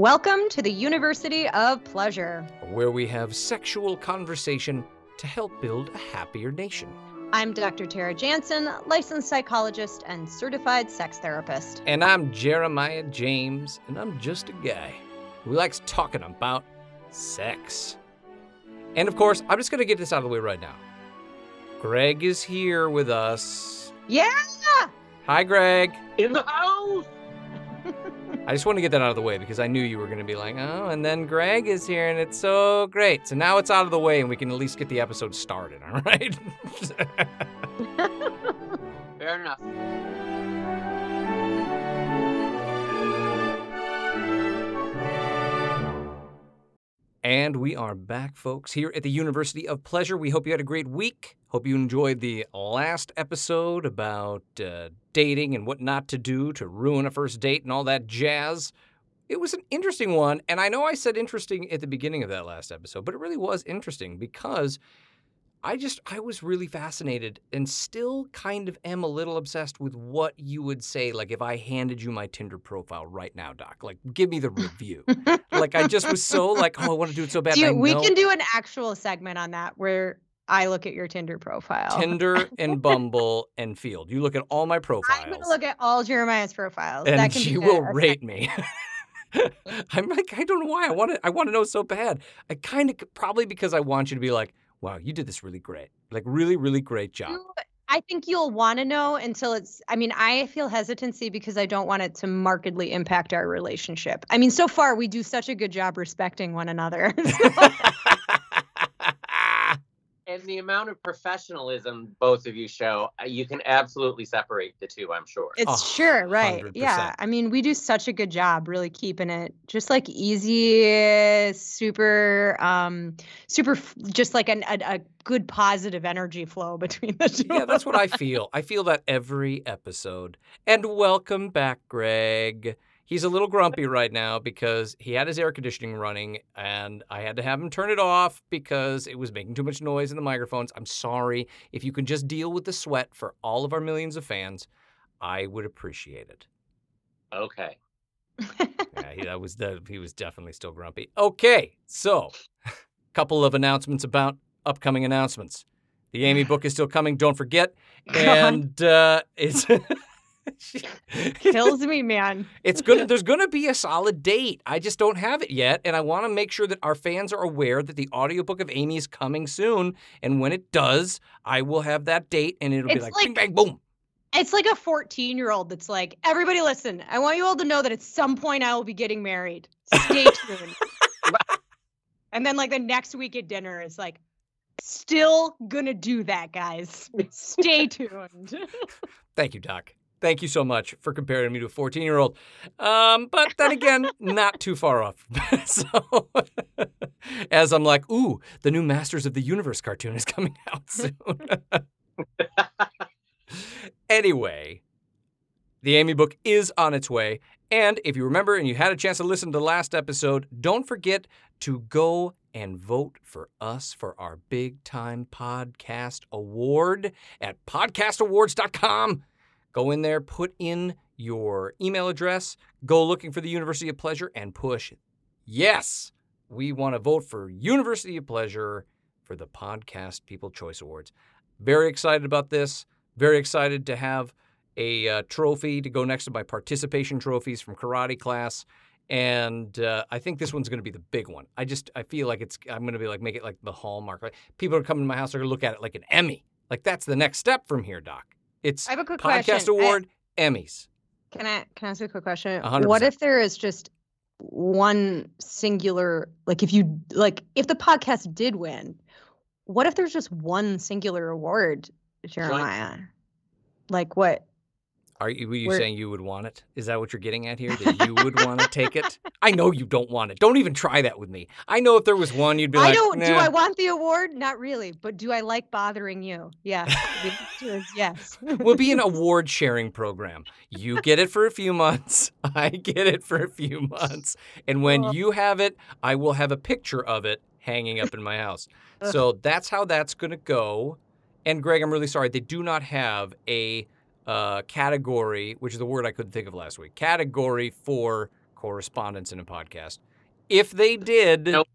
Welcome to the University of Pleasure. where we have sexual conversation to help build a happier nation. I'm Dr. Tara Jansen, licensed psychologist and certified sex therapist. And I'm Jeremiah James, and I'm just a guy who likes talking about sex. And of course, I'm just going to get this out of the way right now. Greg is here with us. Yeah! Hi, Greg. in the house. I just want to get that out of the way because I knew you were going to be like, oh, and then Greg is here, and it's so great. So now it's out of the way, and we can at least get the episode started, all right? Fair enough. And we are back, folks, here at the University of Pleasure. We hope you had a great week. Hope you enjoyed the last episode about uh, dating and what not to do to ruin a first date and all that jazz. It was an interesting one. And I know I said interesting at the beginning of that last episode, but it really was interesting because I just, I was really fascinated and still kind of am a little obsessed with what you would say, like if I handed you my Tinder profile right now, Doc. Like, give me the review. like, I just was so like, oh, I want to do it so bad. Do you- we can do an actual segment on that where I look at your Tinder profile. Tinder and Bumble and Feeld. You look at all my profiles, I'm going to look at all Jeremiah's profiles. and that can she will rate me. I'm like, I don't know why. I want to. I want to know so bad. I kind of probably because I want you to be like, wow, you did this really great. Like, really, really great job. You- I think you'll want to know until it's. I mean, I feel hesitancy because I don't want it to markedly impact our relationship. I mean, so far we do such a good job respecting one another. And the amount of professionalism both of you show, uh, you can absolutely separate the two, I'm sure. It's A sure, right. hundred Yeah. I mean, we do such a good job really keeping it just like easy, super, um, super, just like an, a, a good positive energy flow between the two. yeah, that's what I feel. I feel that every episode. And welcome back, Greg. He's a little grumpy right now because he had his air conditioning running and I had to have him turn it off because it was making too much noise in the microphones. I'm sorry. If you can just deal with the sweat for all of our millions of fans, I would appreciate it. Okay. Yeah, he, that was the, he was definitely still grumpy. Okay, so couple of announcements about upcoming announcements. The Amy book is still coming. Don't forget, and uh, it's Kills me, man. it's gonna there's gonna be a solid date. I just don't have it yet, and I want to make sure that our fans are aware that the audiobook of Amy is coming soon. And when it does, I will have that date, and it'll be like, like- bing bang boom. It's like a 14 year old that's like, everybody listen, I want you all to know that at some point I will be getting married. Stay tuned. and then, like, the next week at dinner, it's like, still gonna do that, guys. Stay tuned. Thank you, Doc. Thank you so much for comparing me to a 14 year old. Um, but then again, not too far off. so, as I'm like, ooh, the new Masters of the Universe cartoon is coming out soon. anyway, the Amy book is on its way. And if you remember and you had a chance to listen to the last episode, don't forget to go and vote for us for our big time podcast award at podcastawards.com. Go in there, put in your email address, go looking for the University of Pleasure, and push yes. We want to vote for University of Pleasure for the Podcast People Choice Awards. Very excited about this. Very excited to have a uh, trophy to go next to my participation trophies from karate class. And uh, I think this one's going to be the big one. I just I feel like it's I'm going to be like make it like the hallmark. Like people are coming to my house, they're going to look at it like an Emmy. Like that's the next step from here, Doc. It's I have a quick podcast question. I- award, Emmys. Can I can I ask you a quick question? A hundred What if there is just one singular like if you like if the podcast did win, what if there's just one singular award, Jeremiah? Like what? Are you, were you We're- saying you would want it? Is that what you're getting at here? That you would want to take it? I know you don't want it. Don't even try that with me. I know if there was one, you'd be I like, don't. Do I want the award? Not really. But do I like bothering you? Yeah. The answer is yes. We'll be an award sharing program. You get it for a few months. I get it for a few months. And when Oh. you have it, I will have a picture of it hanging up in my house. So that's how that's going to go. And Greg, I'm really sorry. They do not have a uh, category, which is the word I couldn't think of last week, category for correspondence in a podcast. If they did, Nope.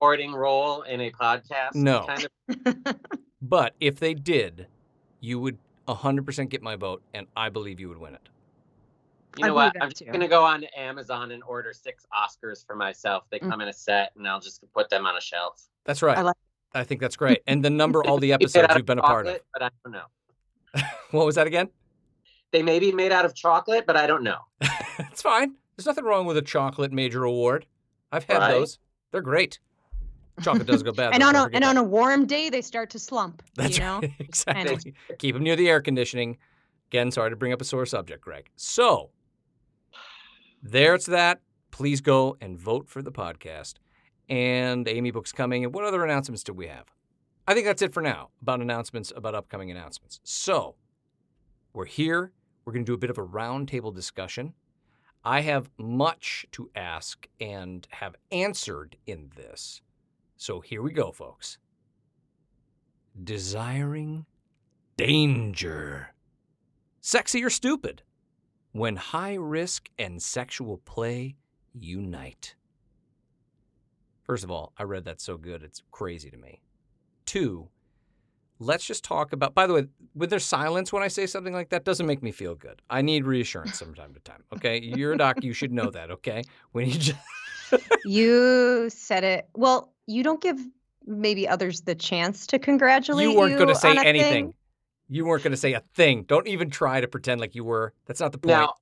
Recording role in a podcast. No. Kind of, but if they did, you would 100% get my vote, and I believe you would win it. you I know what? I'm just gonna go on to Amazon and order six Oscars for myself. They Mm. come in a set, and I'll just put them on a shelf. That's right. I like- I think that's great. And the number all the episodes out you've been a part of. chocolate, But I don't know. What was that again? They may be made out of chocolate, but I don't know. it's fine. There's nothing wrong with a chocolate major award. I've had Right. those. They're great. Chocolate does go bad. and on a forget and on a warm day, they start to slump. That's you know. right. exactly. Keep them near the air conditioning. Again, sorry to bring up a sore subject, Greg. So there's that. Please go and vote for the podcast. And Amy Book's coming. And what other announcements do we have? I think that's it for now about announcements, about upcoming announcements. So we're here. We're going to do a bit of a roundtable discussion. I have much to ask and have answered in this. So here we go, folks. Desiring danger. Sexy or stupid? When high risk and sexual play unite. First of all, I read that so good, it's crazy to me. Two, let's just talk about, by the way, when there's silence when I say something like that, doesn't make me feel good. I need reassurance from time to time, okay? You're a doc, you should know that, okay? When you just, You said it. Well, you don't give maybe others the chance to congratulate you weren't going to say anything. thing. You weren't going to say a thing. Don't even try to pretend like you were. That's not the point. Now,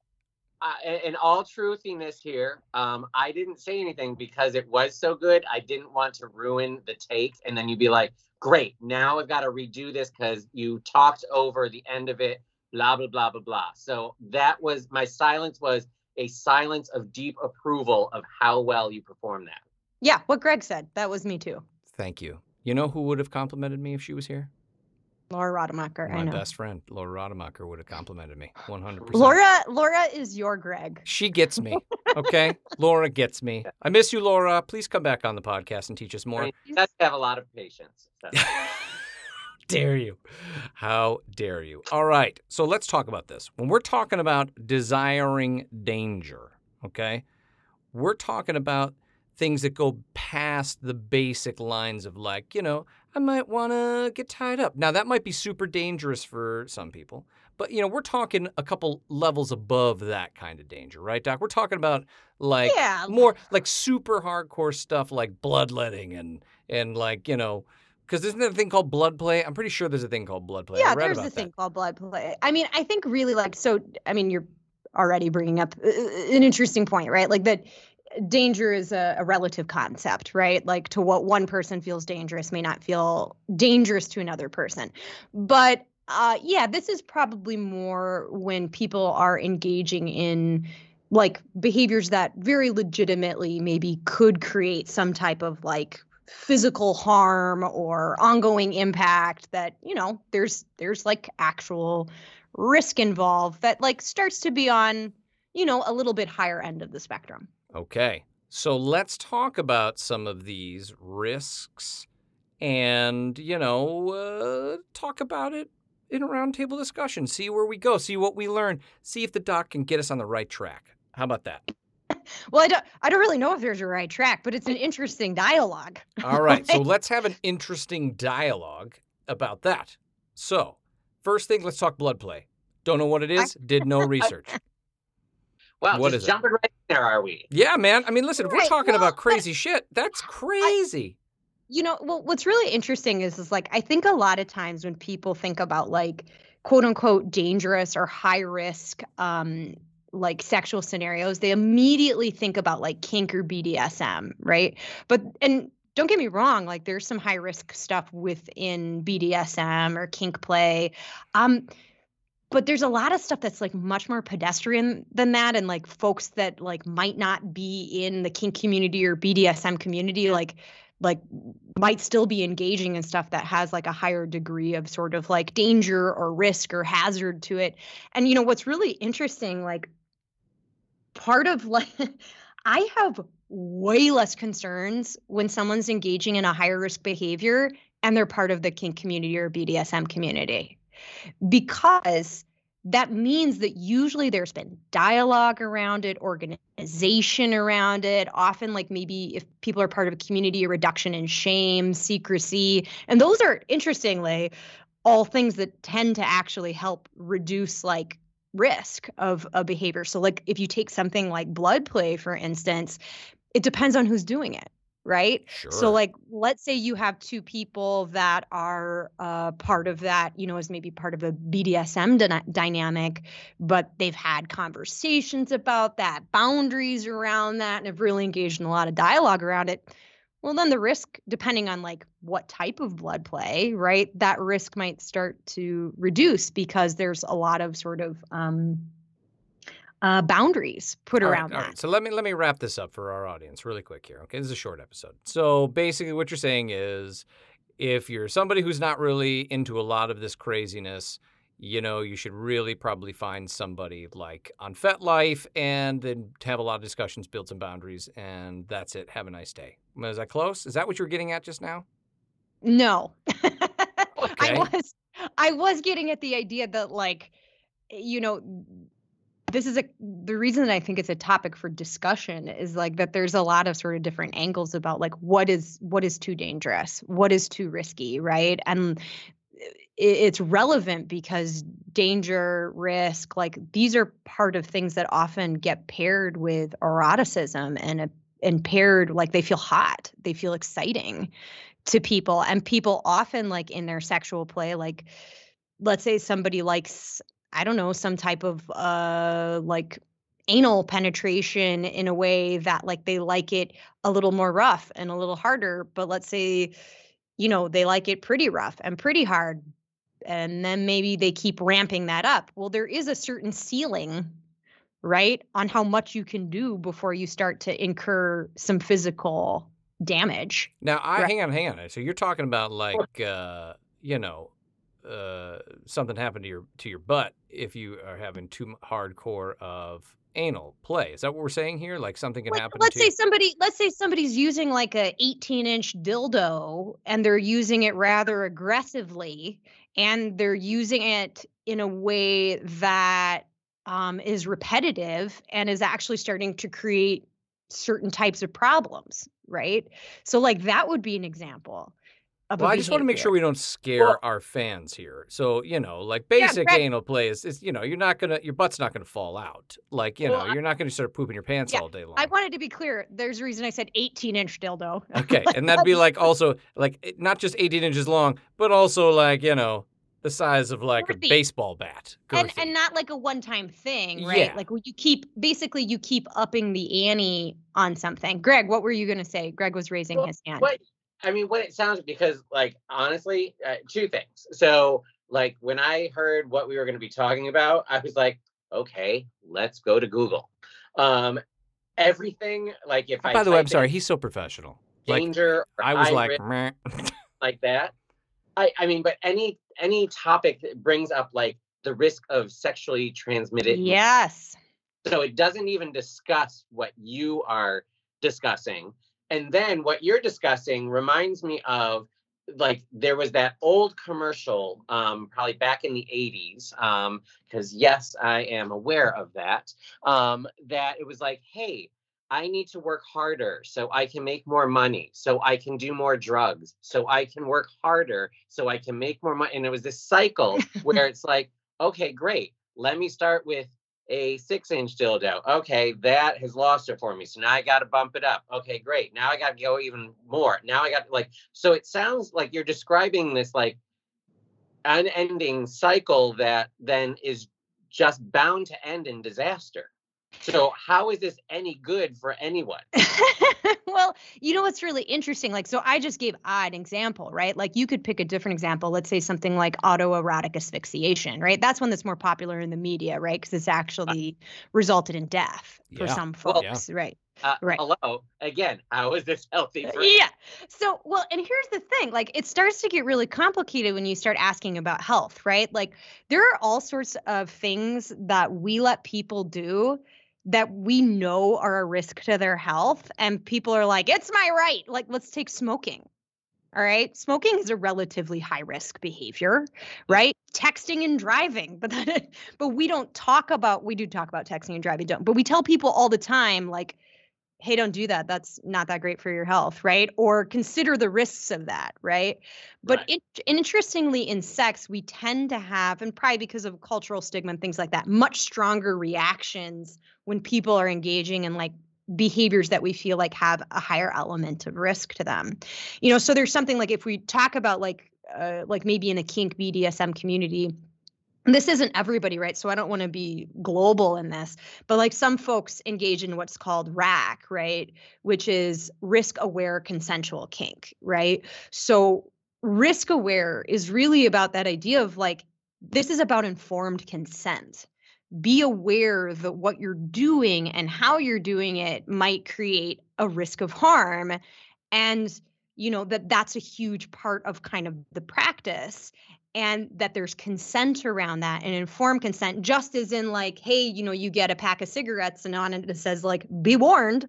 uh, in in all truthiness here, um, I didn't say anything because it was so good. I didn't want to ruin the take, and then you'd be like, "Great, now I've got to redo this because you talked over the end of it." Blah blah blah blah blah. So that was my silence was a silence of deep approval of how well you performed that. Yeah, what Greg said. That was me too. Thank you. You know who would have complimented me if she was here? Laura Rademacher. My I know. best friend, Laura Rademacher, would have complimented me 100%. Laura Laura is your Greg. She gets me. Okay? Laura gets me. I miss you, Laura. Please come back on the podcast and teach us I more. mean, you have to have a lot of patience. Dare you? How dare you? All right. So let's talk about this. When we're talking about desiring danger, okay, we're talking about things that go past the basic lines of like, you know, I might want to get tied up. Now, that might be super dangerous for some people, but, you know, we're talking a couple levels above that kind of danger, right, Doc? We're talking about like yeah. more like super hardcore stuff like bloodletting and and like you know because isn't there a thing called blood play i'm pretty sure there's a thing called blood play yeah, there's a this thing called blood play. I mean, I think really like so. I mean, you're already bringing up uh, an interesting point, right? Like that danger is a, a relative concept, right? Like to what one person feels dangerous may not feel dangerous to another person. But uh, yeah, this is probably more when people are engaging in like behaviors that very legitimately maybe could create some type of like physical harm or ongoing impact that you know there's there's like actual risk involved that like starts to be on you know a little bit higher end of the spectrum okay so let's talk about some of these risks and you know uh, talk about it in a roundtable discussion see where we go see what we learn see if the doc can get us on the right track how about that well i don't i don't really know if there's a right track but it's an interesting dialogue All right, so let's have an interesting dialogue about that. So, first thing, let's talk blood play. Don't know what it is, did no research. Well, What just is it? jumping right in there, are we? Yeah, man. I mean, listen, if we're Right, talking well, about crazy shit, that's crazy. you know well what's really interesting is is like i think a lot of times when people think about like quote unquote dangerous or high risk um like sexual scenarios they immediately think about like kink or bdsm right but and don't get me wrong like there's some high risk stuff within bdsm or kink play um but there's a lot of stuff that's like much more pedestrian than that and like folks that like might not be in the kink community or BDSM community like like might still be engaging in stuff that has like a higher degree of sort of like danger or risk or hazard to it. And you know what's really interesting like part of like I have way less concerns when someone's engaging in a higher risk behavior and they're part of the kink community or BDSM community because that means that usually there's been dialogue around it, organization around it, often like maybe if people are part of a community, a reduction in shame, secrecy. And those are interestingly all things that tend to actually help reduce like risk of a behavior. So like if you take something like blood play, for instance, it depends on who's doing it right Sure. so like let's say you have two people that are uh, part of that you know as maybe part of a bdsm dyna- dynamic but they've had conversations about that boundaries around that and have really engaged in a lot of dialogue around it well then the risk depending on like what type of blood play right that risk might start to reduce because there's a lot of sort of um, uh, boundaries put All right, around all that right. So let me let me wrap this up for our audience really quick here. Okay, this is a short episode. So basically, what you're saying is, if you're somebody who's not really into a lot of this craziness, you know, you should really probably find somebody like on FetLife and then have a lot of discussions, build some boundaries, and that's it. Have a nice day. Was that close? Is that what you were getting at just now? No. Okay. I was I was getting at the idea that like you know this is a the reason that I think it's a topic for discussion is like that there's a lot of sort of different angles about like what is what is too dangerous, what is too risky, right? And it's relevant because danger, risk, like these are part of things that often get paired with eroticism and and paired like they feel hot, they feel exciting to people and people often like in their sexual play like let's say somebody likes i don't know some type of uh like anal penetration in a way that like they like it a little more rough and a little harder but let's say you know they like it pretty rough and pretty hard and then maybe they keep ramping that up well there is a certain ceiling right on how much you can do before you start to incur some physical damage Now, I Right. hang on, hang on. So you're talking about like, uh, you know, uh, something happened to your to your butt if you are having too hardcore of anal play. Is that what we're saying here? Like something can Like, happen let's to say somebody let's say somebody's using like a 18 inch dildo and they're using it rather aggressively and they're using it in a way that um, is repetitive and is actually starting to create certain types of problems right so like that would be an example Well, I just want to make sure we don't scare Well- our fans here. So you know, like basic Brad- anal play is, is, you know, you're not gonna, your butt's not gonna fall out. Like you Well, know, you're not gonna start pooping your pants Yeah, all day long. i wanted to be clear there's a reason i said 18 inch dildo Okay, and that'd be like also like not just 18 inches long, but also like you know the size of like a baseball bat. and Girthy. and not like a one time thing, right? Yeah. Like when you keep basically you keep upping the ante on something. Greg, what were you gonna say? Greg was raising Well, his hand. What I mean, what it sounds because, like, honestly, uh, two things. So, like, when I heard what we were going to be talking about, I was like, okay, let's go to Google. Um, everything, like, if I By the way, I'm sorry. He's so professional. Danger, or I was high like, risk, Meh. like that. I, I mean, but any any topic that brings up like the risk of sexually transmitted yes. So it doesn't even discuss what you are discussing. And then what you're discussing reminds me of like there was that old commercial um probably back in the 80s um because yes i am aware of that um that it was like hey i need to work harder so i can make more money so i can do more drugs so i can work harder so i can make more money and it was this cycle where it's like okay great let me start with a six inch dildo. Okay, that has lost it for me. So now I got to bump it up. Okay, great. Now I got to go even more. Now I got like, so it sounds like you're describing this like unending cycle that then is just bound to end in disaster. So how is this any good for anyone? well, you know what's really interesting? Like, so I just gave an example, right? Like, you could pick a different example. Let's say something like autoerotic asphyxiation, right? That's one that's more popular in the media, right? Because it's actually resulted in death for Yeah. some Well, folks, right? Uh, Right. Hello again. How is this healthy? For Yeah. So, well, and here's the thing like, it starts to get really complicated when you start asking about health, right? Like, there are all sorts of things that we let people do that we know are a risk to their health. And people are like, it's my right. Like, let's take smoking. All right. Smoking is a relatively high risk behavior, right? Texting and driving, but that, but we don't talk about, we do talk about texting and driving, don't, but we tell people all the time, like, hey, don't do that. That's not that great for your health, right? Or consider the risks of that, right? But Right. it, interestingly, in sex, we tend to have, and probably because of cultural stigma and things like that, much stronger reactions when people are engaging in like behaviors that we feel like have a higher element of risk to them. You know, so there's something like if we talk about like, uh, like maybe in the kink BDSM community, this isn't everybody, right? So I don't want to be global in this, but like some folks engage in what's called RACK, right? Which is risk aware consensual kink, right? So risk aware is really about that idea of like, this is about informed consent. Be aware that what you're doing and how you're doing it might create a risk of harm. And you know that that's a huge part of kind of the practice and that there's consent around that and informed consent just as in like hey you know you get a pack of cigarettes and on it it says like be warned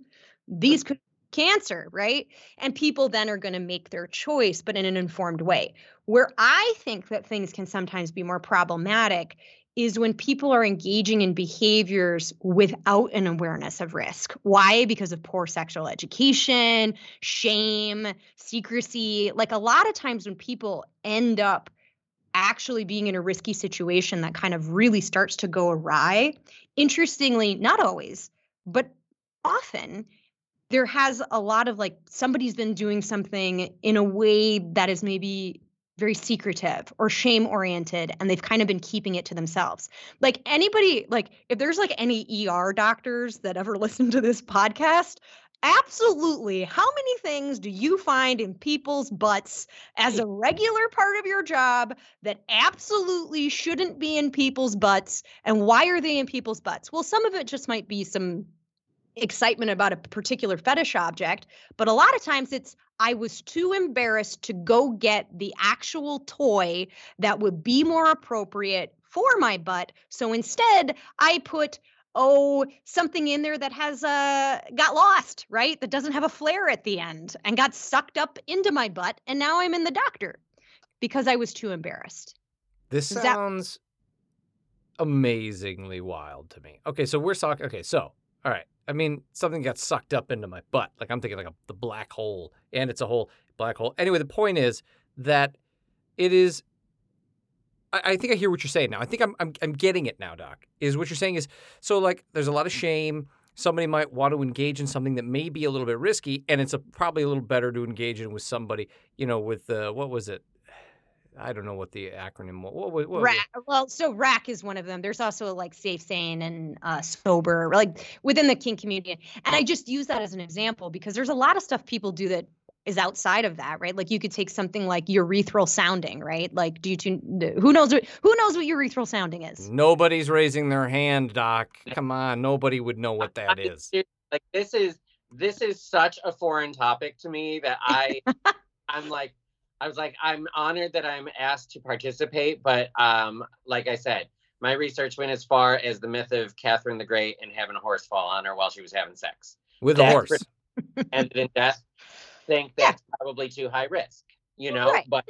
these could cancer right and people then are going to make their choice but in an informed way where i think that things can sometimes be more problematic is when people are engaging in behaviors without an awareness of risk. Why? Because of poor sexual education, shame, secrecy. Like a lot of times when people end up actually being in a risky situation that kind of really starts to go awry, interestingly, not always, but often there has a lot of like somebody's been doing something in a way that is maybe very secretive or shame oriented and they've kind of been keeping it to themselves. Like anybody like if there's like any ER doctors that ever listen to this podcast, absolutely how many things do you find in people's butts as a regular part of your job that absolutely shouldn't be in people's butts and why are they in people's butts? Well, some of it just might be some excitement about a particular fetish object, but a lot of times it's I was too embarrassed to go get the actual toy that would be more appropriate for my butt. So instead, I put oh something in there that has uh got lost, right? That doesn't have a flare at the end and got sucked up into my butt and now I'm in the doctor because I was too embarrassed. This Is that- sounds amazingly wild to me. Okay, so we're talking. Okay, so all right. I mean, something got sucked up into my butt. Like I'm thinking like a, the black hole, and it's a whole black hole. Anyway, the point is that it is. I, I think I hear what you're saying now. I think I'm, I'm I'm getting it now, Doc. Is what you're saying is so like there's a lot of shame. Somebody might want to engage in something that may be a little bit risky, and it's a, probably a little better to engage in with somebody, you know, with uh, what was it? I don't know what the acronym was. What, was- what, was- Rack. Well, so rack is one of them. There's also like safe, sane, and uh, sober, like within the kink community. And I just use that as an example because there's a lot of stuff people do that is outside of that, right? Like you could take something like urethral sounding, right? Like, do you tune? Who knows what? Who knows what urethral sounding is? Nobody's raising their hand, Doc. Come on, nobody would know what I that mean, is. dude, Like this is this is such a foreign topic to me that I I'm like I was like I'm honored that I'm asked to participate, but um like I said, my research went as far as the myth of Catherine the Great and having a horse fall on her while she was having sex. With a horse. pretty- Ended in death. Think Yeah. that's probably too high risk, you know? Right. But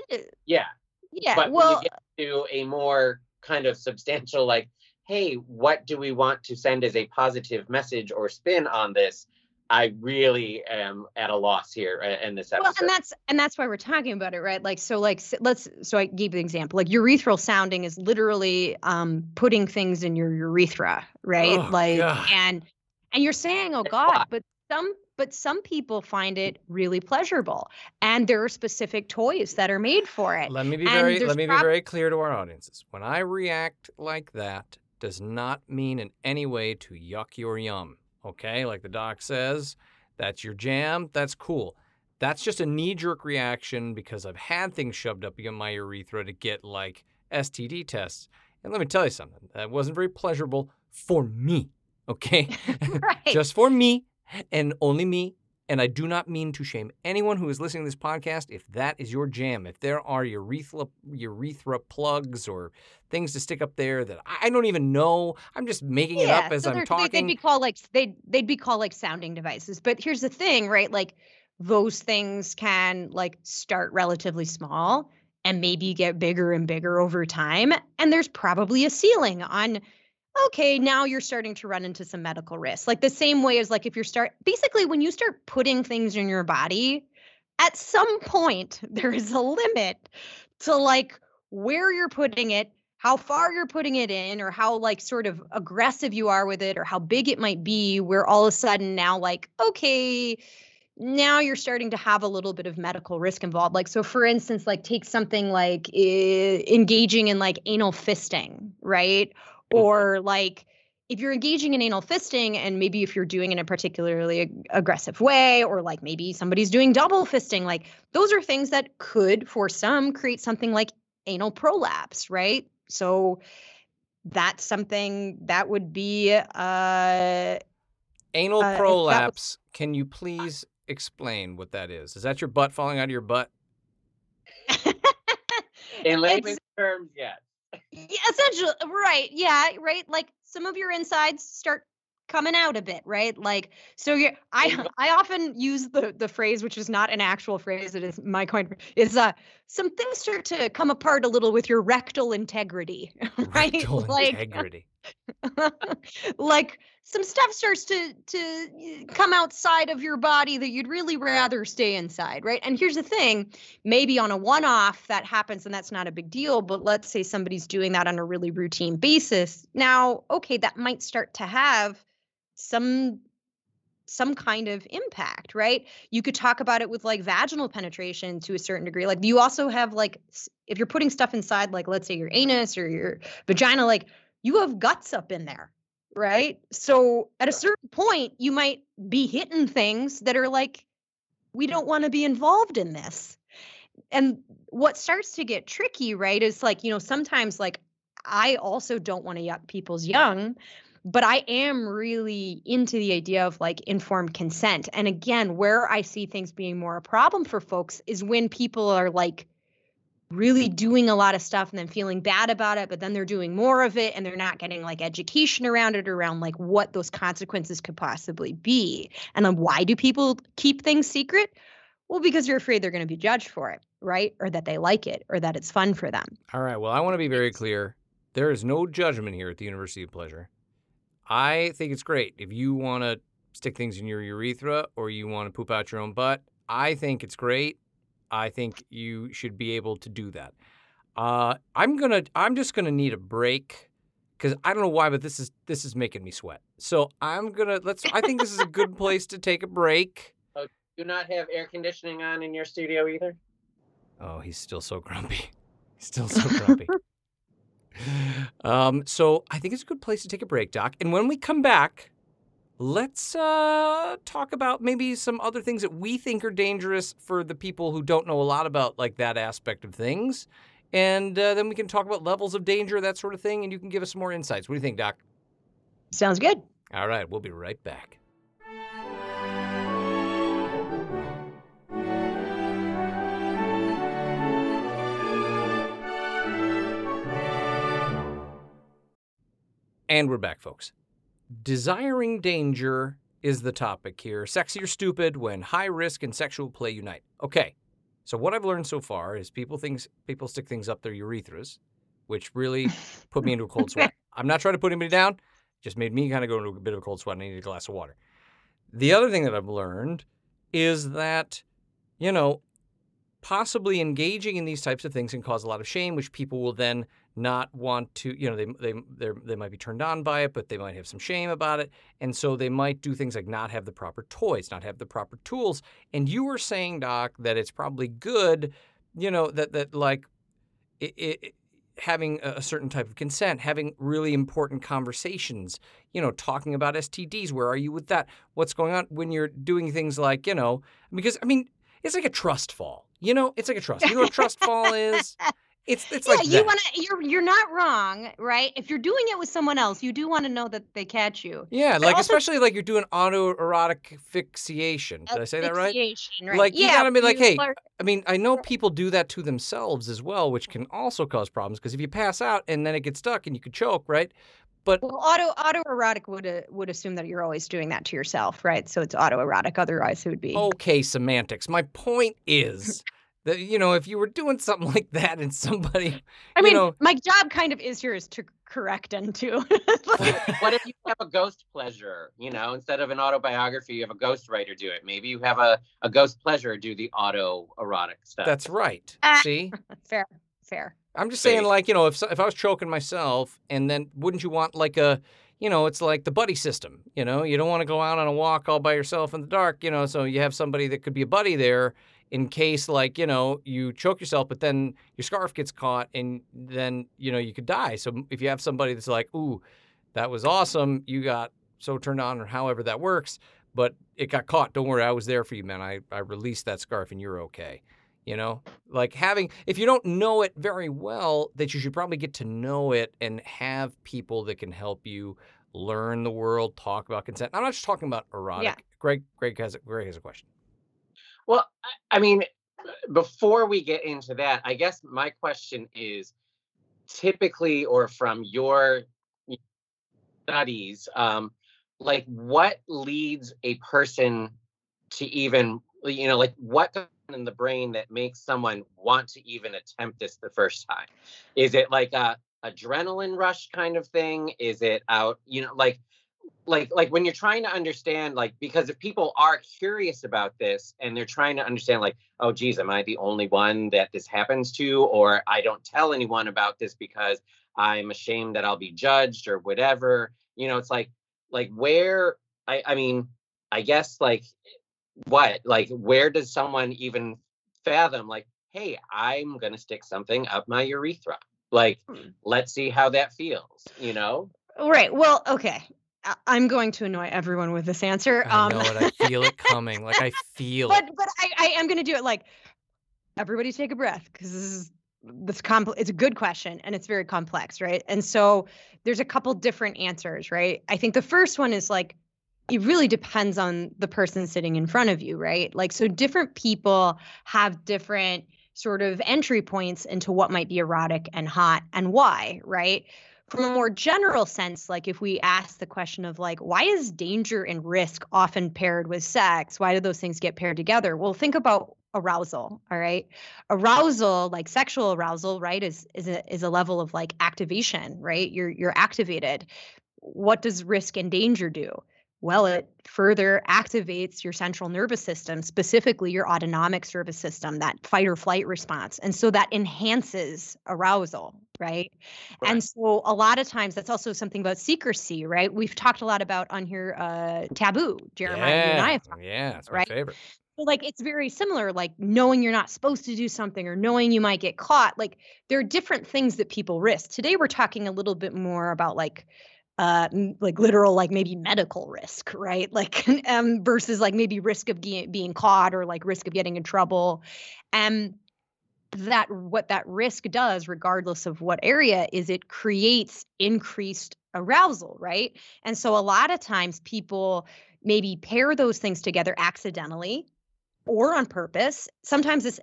yeah, Yeah. but well, when you get to a more kind of substantial like hey what do we want to send as a positive message or spin on this i really am at a loss here uh, in this episode well, and that's and that's why we're talking about it, right? Like, so, like, let's. So, I gave you an example. Like, urethral sounding is literally um putting things in your urethra, right? Oh, like, God. and and you're saying, oh God, but some but some people find it really pleasurable, and there are specific toys that are made for it. Let me be And very let me be very clear to our audiences. When I react like that does not mean in any way to yuck your yum. Okay? Like the doc says, that's your jam, that's cool. That's just a knee jerk reaction because I've had things shoved up in my urethra to get like STD tests. And let me tell you something, that wasn't very pleasurable for me, okay? right. just for me and only me. And I do not mean to shame anyone who is listening to this podcast if that is your jam. If there are urethra, urethra plugs or things to stick up there that I don't even know, I'm just making it up as so I'm talking. They, would be called like they they'd be called like sounding devices. But here's the thing, right? Like those things can like start relatively small and maybe get bigger and bigger over time. And there's probably a ceiling on okay, now you're starting to run into some medical risks. Like the same way as like if you're start basically when you start putting things in your body, at some point there is a limit to like where you're putting it, how far you're putting it in, or how like sort of aggressive you are with it, or how big it might be, where all of a sudden now, like, okay, now you're starting to have a little bit of medical risk involved. Like, so for instance, like take something like eh, engaging in like anal fisting, right? Or like if you're engaging in anal fisting and maybe if you're doing it in a particularly ag- aggressive way or like maybe somebody's doing double fisting like those are things that could for some create something like anal prolapse right so that's something that would be uh Anal uh, if that was- prolapse. Can you please explain what that is? Is that your butt falling out of your butt? In layman's terms, yes. Yeah, essentially, right? Yeah, right. Like some of your insides start coming out a bit, right? Like so. You, I. I often use the the phrase, which is not an actual phrase. It is my coin. Is uh some things start to come apart a little with your rectal integrity, right? Rectal like integrity. like some stuff starts to to come outside of your body that you'd really rather stay inside right? And here's the thing maybe on a one off that happens and that's not a big deal but let's say somebody's doing that on a really routine basis. Now okay that might start to have some some kind of impact right? You could talk about it with like vaginal penetration to a certain degree. Like you also have like if you're putting stuff inside like let's say your anus or your vagina like you have guts up in there, right? So at a certain point, you might be hitting things that are like, we don't want to be involved in this. And what starts to get tricky, right, is like, you know, sometimes like I also don't want to yuck people's young, but I am really into the idea of like informed consent. And again, where I see things being more a problem for folks is when people are like, really doing a lot of stuff and then feeling bad about it, but then they're doing more of it and they're not getting like education around it, around like what those consequences could possibly be. And then why do people keep things secret? Well, because you're afraid they're going to be judged for it, right? Or that they like it or that it's fun for them. All right. Well, I want to be very clear. There is no judgment here at the University of Pleasure. I think it's great if you want to stick things in your urethra or you want to poop out your own butt. I think it's great. I think you should be able to do that. Uh, I'm gonna. I'm just gonna need a break because I don't know why, but this is this is making me sweat. So I'm gonna let's. I think this is a good place to take a break. Do not have air conditioning on in your studio either. Oh, he's still so grumpy. He's still so grumpy. um, so I think it's a good place to take a break, Doc. And when we come back, let's uh, talk about maybe some other things that we think are dangerous for the people who don't know a lot about like that aspect of things. And uh, then we can talk about levels of danger, that sort of thing, and you can give us some more insights. What do you think, Doc? Sounds good. All right, we'll be right back. And we're back, folks. Desiring danger is the topic here. Sexy or stupid when high risk and sexual play unite. Okay, so what I've learned so far is people things people stick things up their urethras, which really put me into a cold sweat. I'm not trying to put anybody down, just made me kind of go into a bit of a cold sweat and I need a glass of water. The other thing that I've learned is that, you know, possibly engaging in these types of things can cause a lot of shame, which people will then not want to, you know, they they they they might be turned on by it, but they might have some shame about it, and so they might do things like not have the proper toys, not have the proper tools. And you were saying, Doc, that it's probably good, you know, that that like, it, it having a a certain type of consent, having really important conversations, you know, talking about STDs. Where are you with that? What's going on when you're doing things like, you know, because I mean, it's like a trust fall. You know, it's like a trust. You know what a trust fall is? It's it's yeah, like you want to. You're you're not wrong, right? If you're doing it with someone else, you do want to know that they catch you. yeah, but like also- especially like you're doing autoerotic fixation. Did I say that right? Asphyxiation, right? Like, you yeah, gotta be like, hey, flirt- I mean, I know people do that to themselves as well, which can also cause problems because if you pass out and then it gets stuck and you could choke, right? But Well, auto autoerotic would uh, would assume that you're always doing that to yourself, right? So it's autoerotic. Otherwise, it would be. okay, semantics. My point is that you know if you were doing something like that and somebody, I you mean, know- my job kind of is here is to correct and to. what if you have a ghost pleasure? You know, instead of an autobiography, you have a ghost writer do it. Maybe you have a, a ghost pleasure do the auto erotic stuff. that's right. Ah. See, fair, fair. I'm just saying, Fake. like you know, if if I was choking myself, and then wouldn't you want like a you know, it's like the buddy system. You know, you don't want to go out on a walk all by yourself in the dark. You know, so you have somebody that could be a buddy there in case, like you know, you choke yourself, but then your scarf gets caught, and then you know you could die. So if you have somebody that's like, "Ooh, that was awesome," you got so turned on, or however that works, but it got caught. Don't worry, I was there for you, man. I I released that scarf, and you're okay. You know, like having, if you don't know it very well, that you should probably get to know it and have people that can help you learn the world, talk about consent. I'm not just talking about erotic. yeah. Greg, Greg has, a, Greg has a question. Well, I, mean, before we get into that, I guess my question is typically or from your studies, um, like what leads a person to even, you know, like what in the brain that makes someone want to even attempt this the first time? Is it like a adrenaline rush kind of thing? Is it out, you know, like like like when you're trying to understand like because if people are curious about this and they're trying to understand like oh geez am i the only one that this happens to or i don't tell anyone about this because i'm ashamed that i'll be judged or whatever you know it's like like where i i mean i guess like what like where does someone even fathom like hey i'm gonna stick something up my urethra like Hmm. let's see how that feels you know Right. Well, okay. I'm going to annoy everyone with this answer. I um, know it. I feel it coming. Like I feel it. but but I, I am going to do it like everybody take a breath because this is this compl- it's a good question and it's very complex right and so there's a couple different answers right i think the first one is like it really depends on the person sitting in front of you right like so different people have different sort of entry points into what might be erotic and hot and why right from a more general sense like if we ask the question of like why is danger and risk often paired with sex? Why do those things get paired together? Well think about arousal all right? Arousal like sexual arousal right is is a is a level of like activation right? You're you're activated. What does risk and danger do? Well it further activates your central nervous system specifically your autonomic nervous system that fight or flight response and so that enhances arousal right? And so a lot of times that's also something about secrecy right? We've talked a lot about on here uh taboo jeremiah you and i have talked yeah, it's my right? favorite. so, like it's very similar like knowing you're not supposed to do something or knowing you might get caught like there are different things that people risk. Today we're talking a little bit more about like uh like literal like maybe medical risk right? Like um versus like maybe risk of ge- being caught or like risk of getting in trouble. And that what that risk does regardless of what area is it creates increased arousal right and so a lot of times people maybe pair those things together accidentally or on purpose. Sometimes it's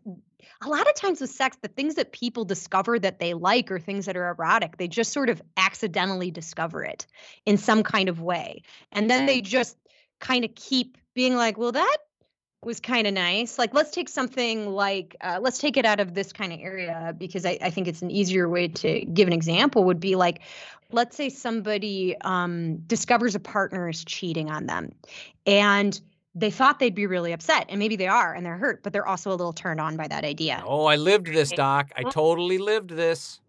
a lot of times with sex, the things that people discover that they like or things that are erotic, they just sort of accidentally discover it in some kind of way. And then they just kind of keep being like, well, that was kind of nice. Like, let's take something like, uh, let's take it out of this kind of area because I, I think it's an easier way to give an example would be like, let's say somebody um, discovers a partner is cheating on them and they thought they'd be really upset and maybe they are and they're hurt but they're also a little turned on by that idea Oh, I lived this, Doc. I totally lived this.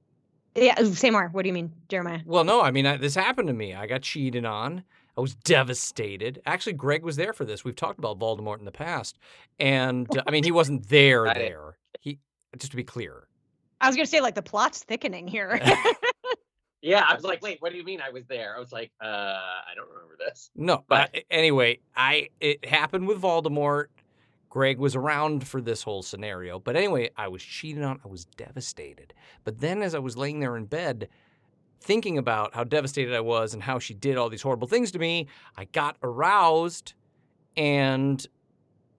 yeah say more what do you mean jeremiah Well, no, I mean, I, this happened to me. I got cheated on. I was devastated. Actually, Greg was there for this. We've talked about Voldemort in the past, and uh, I mean, he wasn't there. There, he just to be clear. I was gonna say like the plot's thickening here. Yeah, I was like, wait, what do you mean I was there? I was like, uh, I don't remember this. No, But- but anyway, I it happened with Voldemort. Greg was around for this whole scenario, but anyway, I was cheated on. I was devastated. But then, as I was laying there in bed, thinking about how devastated I was and how she did all these horrible things to me, I got aroused, and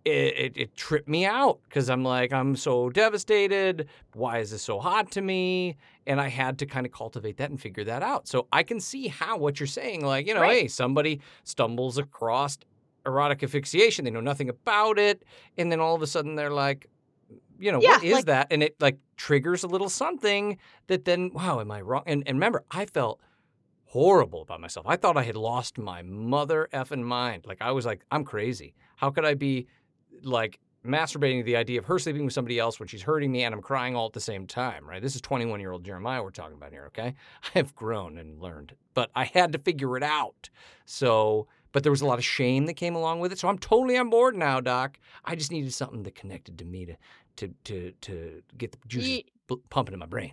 it, it, it tripped me out because I'm like, I'm so devastated. Why is this so hot to me? And I had to kind of cultivate that and figure that out. So I can see how what you're saying, like, you know, Right. hey, somebody stumbles across erotic asphyxiation, they know nothing about it, and then all of a sudden they're like, you know, what Yeah, is like- that? And it like triggers a little something that then, wow, am I wrong? And and remember, I felt horrible about myself. I thought I had lost my mother effing mind. Like I was like, I'm crazy. How could I be like masturbating the idea of her sleeping with somebody else when she's hurting me and I'm crying all at the same time, right? This is 21 year old Jeremiah we're talking about here, okay? I have grown and learned, but I had to figure it out. So, but there was a lot of shame that came along with it. So I'm totally on board now, Doc. I just needed something that connected to me to to to to get the juices Ye- pumping in my brain.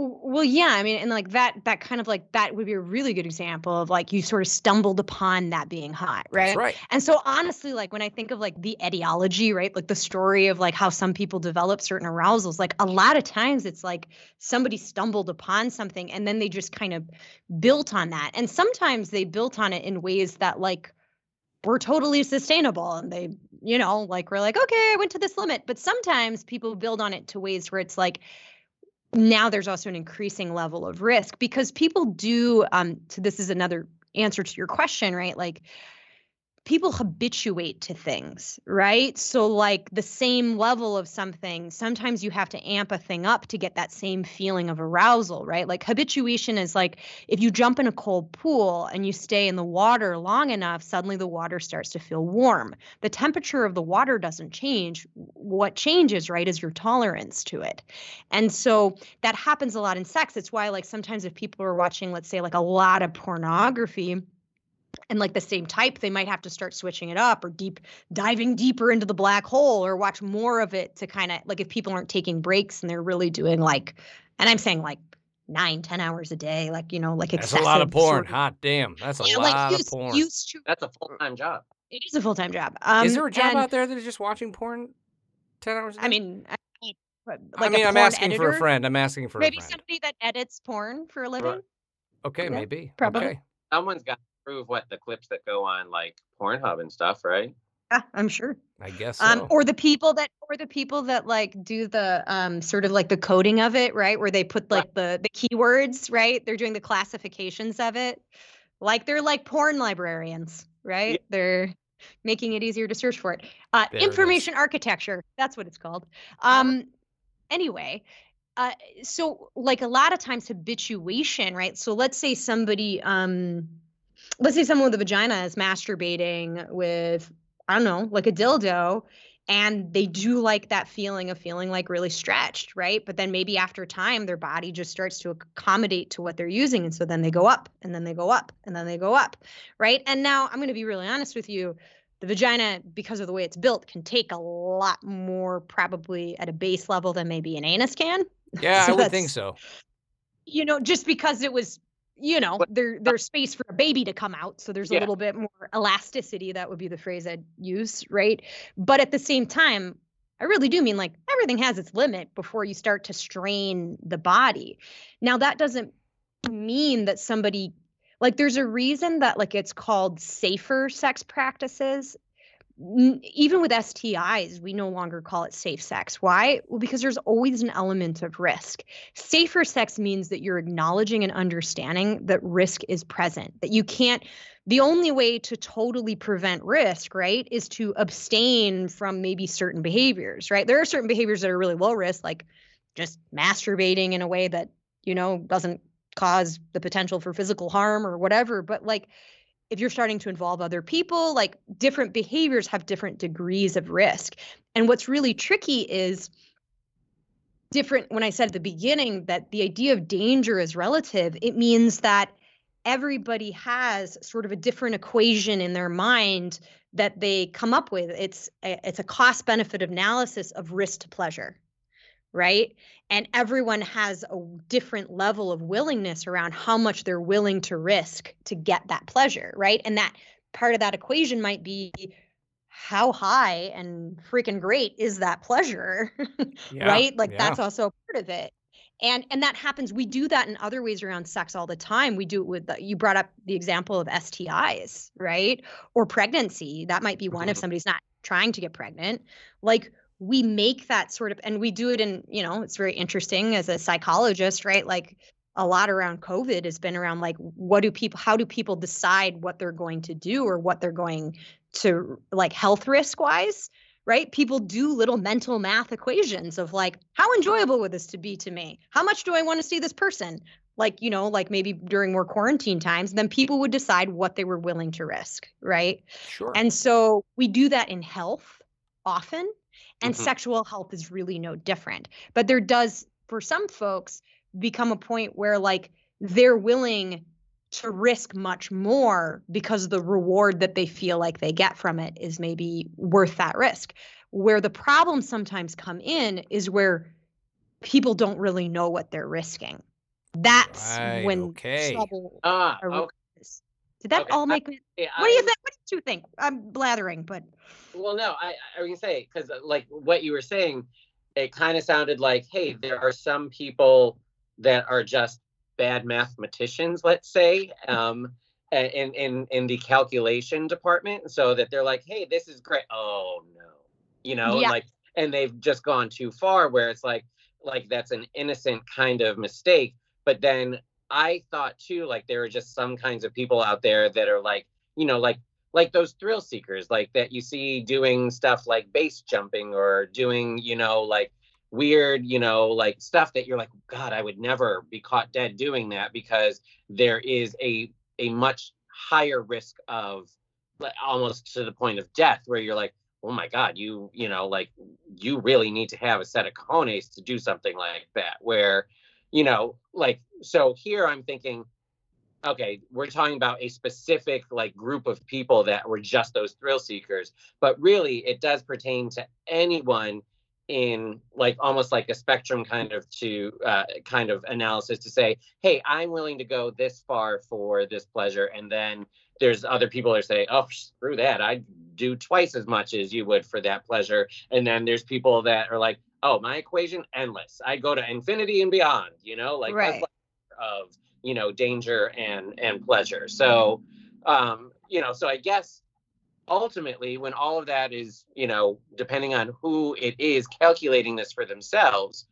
Well, yeah, I mean, and like that, that kind of like that would be a really good example of like you sort of stumbled upon that being hot, right? That's right. And so honestly, like when I think of like the etiology, right? Like the story of like how some people develop certain arousals, like a lot of times it's like somebody stumbled upon something and then they just kind of built on that. And sometimes they built on it in ways that like were totally sustainable and they, you know, like we're like, okay, I went to this limit. But sometimes people build on it to ways where it's like now there's also an increasing level of risk because people do um so this is another answer to your question right? Like people habituate to things right? So like the same level of something sometimes you have to amp a thing up to get that same feeling of arousal right? Like habituation is like if you jump in a cold pool and you stay in the water long enough suddenly the water starts to feel warm. The temperature of the water doesn't change. What changes right is your tolerance to it. And so that happens a lot in sex. It's why, like, sometimes if people are watching, let's say, like a lot of pornography and like the same type, they might have to start switching it up or deep diving deeper into the black hole or watch more of it to kind of like if people aren't taking breaks and they're really doing like, and I'm saying like nine, ten hours a day, like, you know, like That's a lot of excessive porn. sort of- Hot damn. That's a Yeah, lot like of used, porn. used to, That's a full time job. it is a full time job. Um, is there a job and, out there that is just watching porn 10 hours a day? I mean, I, like I a mean, I'm porn asking for a friend. I'm asking for Maybe a friend. somebody that edits porn for a living. Okay, Yeah, maybe. probably. Okay. Someone's got to prove what the clips that go on like Pornhub and stuff, right? Yeah, I'm sure. I guess so. um or the people that or the people that like do the um sort of like the coding of it right? Where they put like the the keywords right? They're doing the classifications of it. Like they're like porn librarians right? They're making it easier to search for it. Uh There it is. information architecture that's what it's called. Um anyway uh so like a lot of times habituation right? So let's say somebody um let's say someone with a vagina is masturbating with I don't know, like a dildo, and they do like that feeling of feeling like really stretched, right? But then maybe after time, their body just starts to accommodate to what they're using. And so then they go up, and then they go up, and then they go up, right? And now I'm going to be really honest with you. The vagina, because of the way it's built, can take a lot more probably at a base level than maybe an anus can. yeah, so I would think so. You know, just because it was, you know, there there's space for a baby to come out, so there's a Yeah. little bit more elasticity. That would be the phrase I'd use, right? But at the same time, I really do mean like everything has its limit before you start to strain the body. Now that doesn't mean that somebody like there's a reason that like it's called safer sex practices. Even with STIs, we no longer call it safe sex. Why? Well, because there's always an element of risk. Safer sex means that you're acknowledging and understanding that risk is present, that you can't the only way to totally prevent risk, right, is to abstain from maybe certain behaviors, right? There are certain behaviors that are really low risk, like just masturbating in a way that, you know, doesn't cause the potential for physical harm or whatever. But like, if you're starting to involve other people, like different behaviors have different degrees of risk. And what's really tricky is different. When I said at the beginning that the idea of danger is relative, it means that everybody has sort of a different equation in their mind that they come up with it's a, it's a cost benefit analysis of risk to pleasure right? And everyone has a different level of willingness around how much they're willing to risk to get that pleasure, right? And that part of that equation might be how high and freaking great is that pleasure Yeah, right like yeah. that's also a part of it and and that happens we do that in other ways around sex all the time we do it with the, you brought up the example of stis right or pregnancy that might be one if Mhm. somebody's not trying to get pregnant like we make that sort of and we do it in you know it's very interesting as a psychologist right? Like a lot around covid has been around like what do people how do people decide what they're going to do or what they're going to like health risk wise right? People do little mental math equations of like how enjoyable would this to be to me? How much do i want to see this person? Like you know like maybe during more quarantine times then people would decide what they were willing to risk right? Sure. and so we do that in health often, and Mhm. sexual health is really no different. But there does, for some folks, become a point where like they're willing to risk much more because the reward that they feel like they get from it is maybe worth that risk. Where the problems sometimes come in is where people don't really know what they're risking. That's Right, when okay. trouble Ah, arises. okay. Did that Okay, all make me? Yeah, What do you think? What you think? I'm blathering, but Well, no, I I can say because like what you were saying, it kind of sounded like, hey, there are some people that are just bad mathematicians, let's say, um, in in in the calculation department, so that they're like, hey, this is great. Oh no, you know, Yeah. like, and they've just gone too far, where it's like, like that's an innocent kind of mistake. But then I thought too, like there are just some kinds of people out there that are like, you know, like like those thrill seekers like that you see doing stuff like base jumping or doing you know like weird you know like stuff that you're like god i would never be caught dead doing that because there is a a much higher risk of almost to the point of death where you're like oh my god you you know like you really need to have a set of cojones to do something like that where you know like so here i'm thinking okay, we're talking about a specific like group of people that were just those thrill seekers, but really it does pertain to anyone in like almost like a spectrum kind of to uh, kind of analysis to say, hey, I'm willing to go this far for this pleasure, and then there's other people that say, oh, screw that, I'd do twice as much as you would for that pleasure, and then there's people that are like, oh, my equation endless, I go to infinity and beyond, you know, like Right. like of you know danger and and pleasure so um you know so i guess ultimately when all of that is you know depending on who it is calculating this for themselves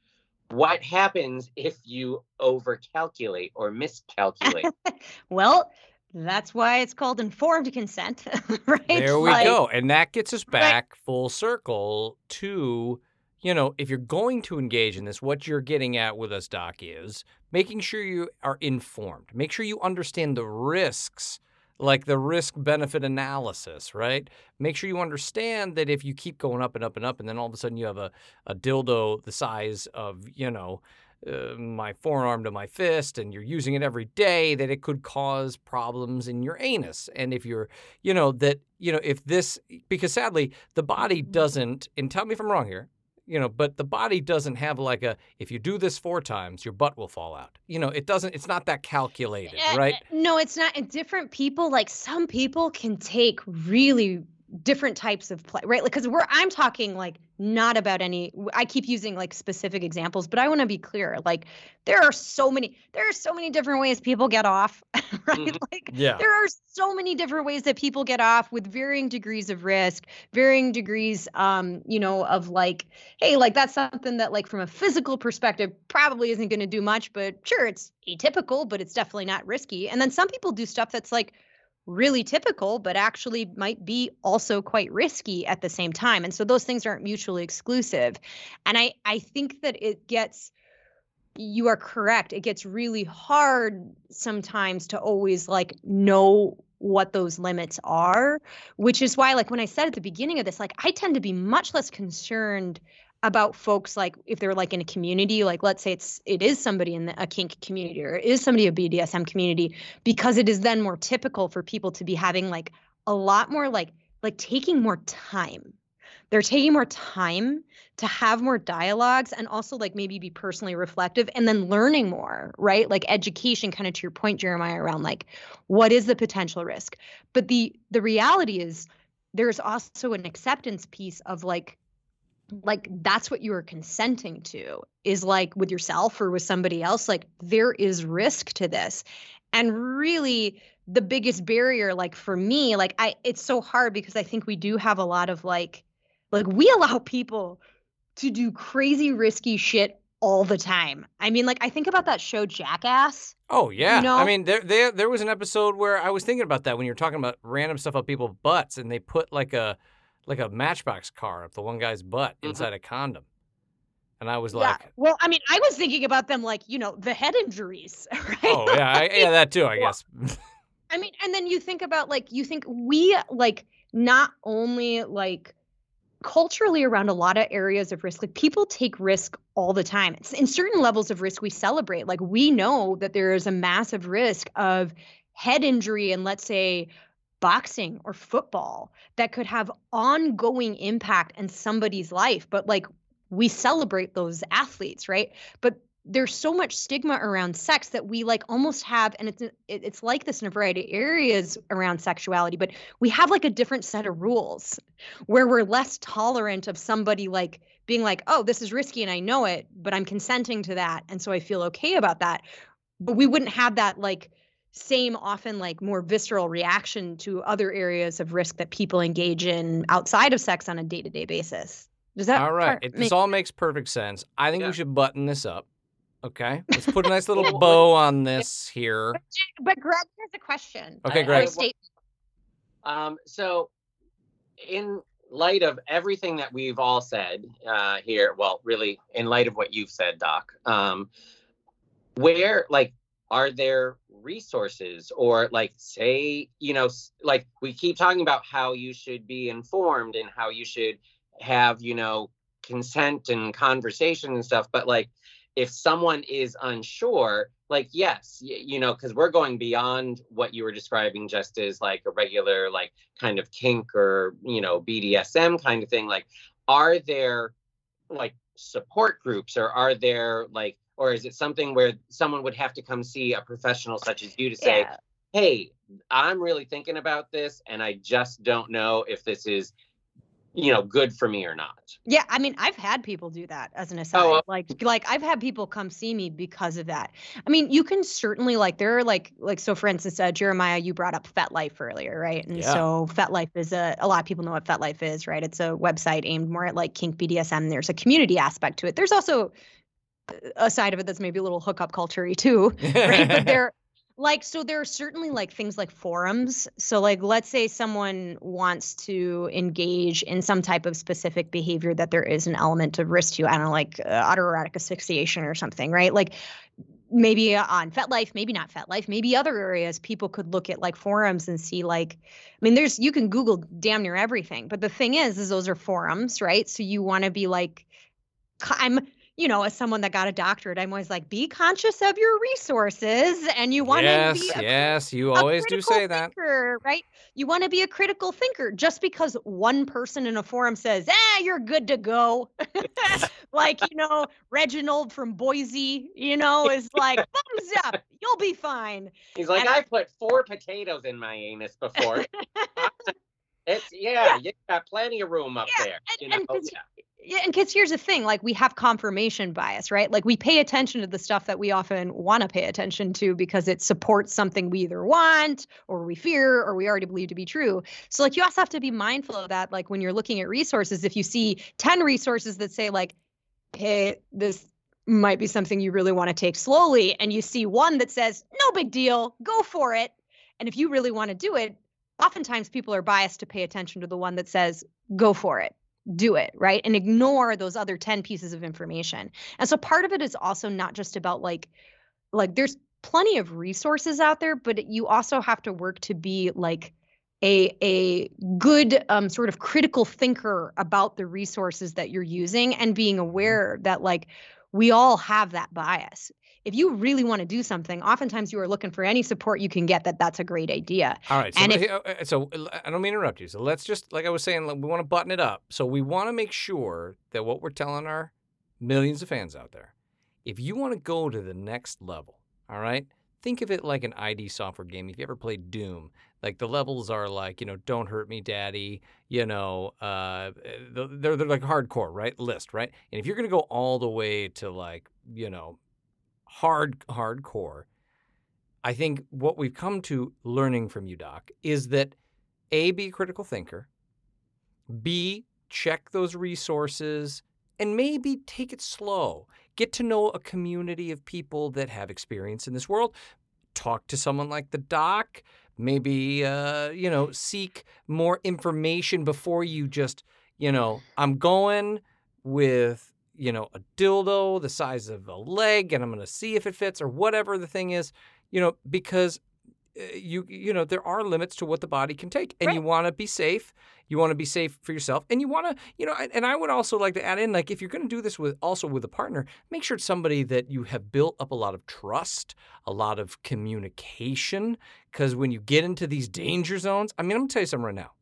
what happens if you overcalculate or miscalculate well, that's why it's called informed consent, right? There we Like, go. And that gets us back full circle to, you know, if you're going to engage in this, what you're getting at with us, Doc, is making sure you are informed. Make sure you understand the risks, like the risk benefit analysis, right? Make sure you understand that if you keep going up and up and up, and then all of a sudden you have a, a dildo the size of, you know, uh, my forearm to my fist and you're using it every day that it could cause problems in your anus and if you're you know that you know if this because sadly the body doesn't and tell me if i'm wrong here you know but the body doesn't have like a if you do this four times your butt will fall out you know it doesn't it's not that calculated eh, right eh, No, it's not. And different people, like some people can take really different types of play, right? Like, because we're, I'm talking like not about any, I keep using like specific examples, but I want to be clear. Like, there are so many, there are so many different ways people get off, right? Mhm. Like, yeah there are so many different ways that people get off with varying degrees of risk varying degrees um you know of like hey like that's something that like from a physical perspective probably isn't going to do much but sure it's atypical but it's definitely not risky and then some people do stuff that's like really typical but actually might be also quite risky at the same time and so those things aren't mutually exclusive and i i think that it gets you are correct. It gets really hard sometimes to always like know what those limits are, which is why, like, when I said at the beginning of this, like, I tend to be much less concerned about folks like if they're like in a community like let's say it's it is somebody in the, a kink community or is somebody a BDSM community because it is then more typical for people to be having like a lot more like like taking more time they're taking more time to have more dialogues and also like maybe be personally reflective and then learning more, right? Like education kind of to your point Jeremiah around like what is the potential risk. But the the reality is there's also an acceptance piece of like like that's what you are consenting to is like with yourself or with somebody else like there is risk to this. And really the biggest barrier like for me like i it's so hard because i think we do have a lot of like like we allow people to do crazy risky shit all the time. I mean like i think about that show jackass Oh yeah, You know? I mean there, there there was an episode where I was thinking about that when you were talking about random stuff about people's butts, and they put like a like a Matchbox car up the one guy's butt Mhm. inside a condom, and I was yeah like, well i mean i was thinking about them like you know the head injuries right oh yeah, I, yeah, that too, I guess. I mean, and then you think about like you think we like not only like culturally around a lot of areas of risk, like people take risk all the time. It's in certain levels of risk we celebrate. Like we know that there is a massive risk of head injury and let's say boxing or football that could have ongoing impact in somebody's life. But like we celebrate those athletes, right? But there's so much stigma around sex that we like almost have and it's it's like this in a variety of areas around sexuality but we have like a different set of rules where we're less tolerant of somebody like being like oh this is risky and i know it but i'm consenting to that and so i feel okay about that but we wouldn't have that like same often like more visceral reaction to other areas of risk that people engage in outside of sex on a day-to-day basis does that all right, part it, make this all makes perfect sense. I think Yeah. we should button this up. Okay, let's put a nice little bow on this here. but greg has a question Okay, I- Greg. or a. Um, so, in light of everything that we've all said uh, here, well, really, in light of what you've said, Doc, um, where, like, are there resources or, like, say, you know, like we keep talking about how you should be informed and how you should have, you know, consent and conversation and stuff, but like, if someone is unsure, like, yes, y- you know, because we're going beyond what you were describing just as like a regular, like, kind of kink or, you know, BDSM kind of thing. Like, are there like support groups or are there like, or is it something where someone would have to come see a professional such as you to say, yeah. hey, I'm really thinking about this and I just don't know if this is, you know, good for me or not? Yeah, I mean, I've had people do that as an aside. uh like, like I've had people come see me because of that. I mean, you can certainly like there are like like so. For instance, uh, Jeremiah, you brought up FetLife earlier, right? And Yeah. so FetLife is a a lot of people know what FetLife is, right? It's a website aimed more at like kink BDSM. There's a community aspect to it. There's also a side of it that's maybe a little hookup culture too, right? but there like so there are certainly like things like forums. So like let's say someone wants to engage in some type of specific behavior that there is an element of risk to i don't know like uh, autoerotic asphyxiation or something right? Like maybe on FetLife, maybe not FetLife, maybe other areas people could look at like forums and see like I mean there's you can google damn near everything but the thing is is those are forums right? So you want to be like I'm you know as someone that got a doctorate I'm always like be conscious of your resources and you want to yes, be a yes, you a always do critical say that. right? You want to be a critical thinker. Just because one person in a forum says, "Ah, you're good to go," like you know Reginald from Boise, you know, is like thumbs up, you'll be fine. He's like, And- I put four potatoes in my anus before. it's yeah, you got plenty of room up Yeah, there. and- you know, and 'cause- yeah. Yeah, and because here's the thing, like we have confirmation bias, right? Like we pay attention to the stuff that we often want to pay attention to because it supports something we either want or we fear or we already believe to be true. So like you also have to be mindful of that. Like when you're looking at resources, if you see 10 resources that say like, hey, this might be something you really want to take slowly, and you see one that says, no big deal, go for it. And if you really want to do it, oftentimes people are biased to pay attention to the one that says, go for it. Do it right? And ignore those other 10 pieces of information. And so part of it is also not just about like like there's plenty of resources out there but you also have to work to be like a a good um, sort of critical thinker about the resources that you're using and being aware that like we all have that bias. If you really want to do something, oftentimes you are looking for any support you can get that that's a great idea. All right. So, And if- uh, uh, so I don't mean to interrupt you. So let's just, like I was saying, we want to button it up. So we want to make sure that what we're telling our millions of fans out there, if you want to go to the next level, all right, think of it like an ID software game. If you ever played Doom, like the levels are like, you know, don't hurt me, daddy, you know, uh, they're, they're like hardcore, right? List, right? And if you're to go all the way to like, you know, hard, hardcore, I think what we've come to learning from you, Doc, is that A, be a critical thinker, B, check those resources, and maybe take it slow. Get to know a community of people that have experience in this world. Talk to someone like the doc. Maybe, uh, you know, seek more information before you just, you know, I'm going with, you know, a dildo the size of a leg and I'm going to see if it fits or whatever the thing is, you know, because Uh, you you know there are limits to what the body can take and you want to be safe. You want to be safe for yourself and you want to you know and and i would also like to add in like if you're going to do this with also with a partner make sure it's somebody that you have built up a lot of trust a lot of communication because when you get into these danger zones i mean i'm going to tell you something right now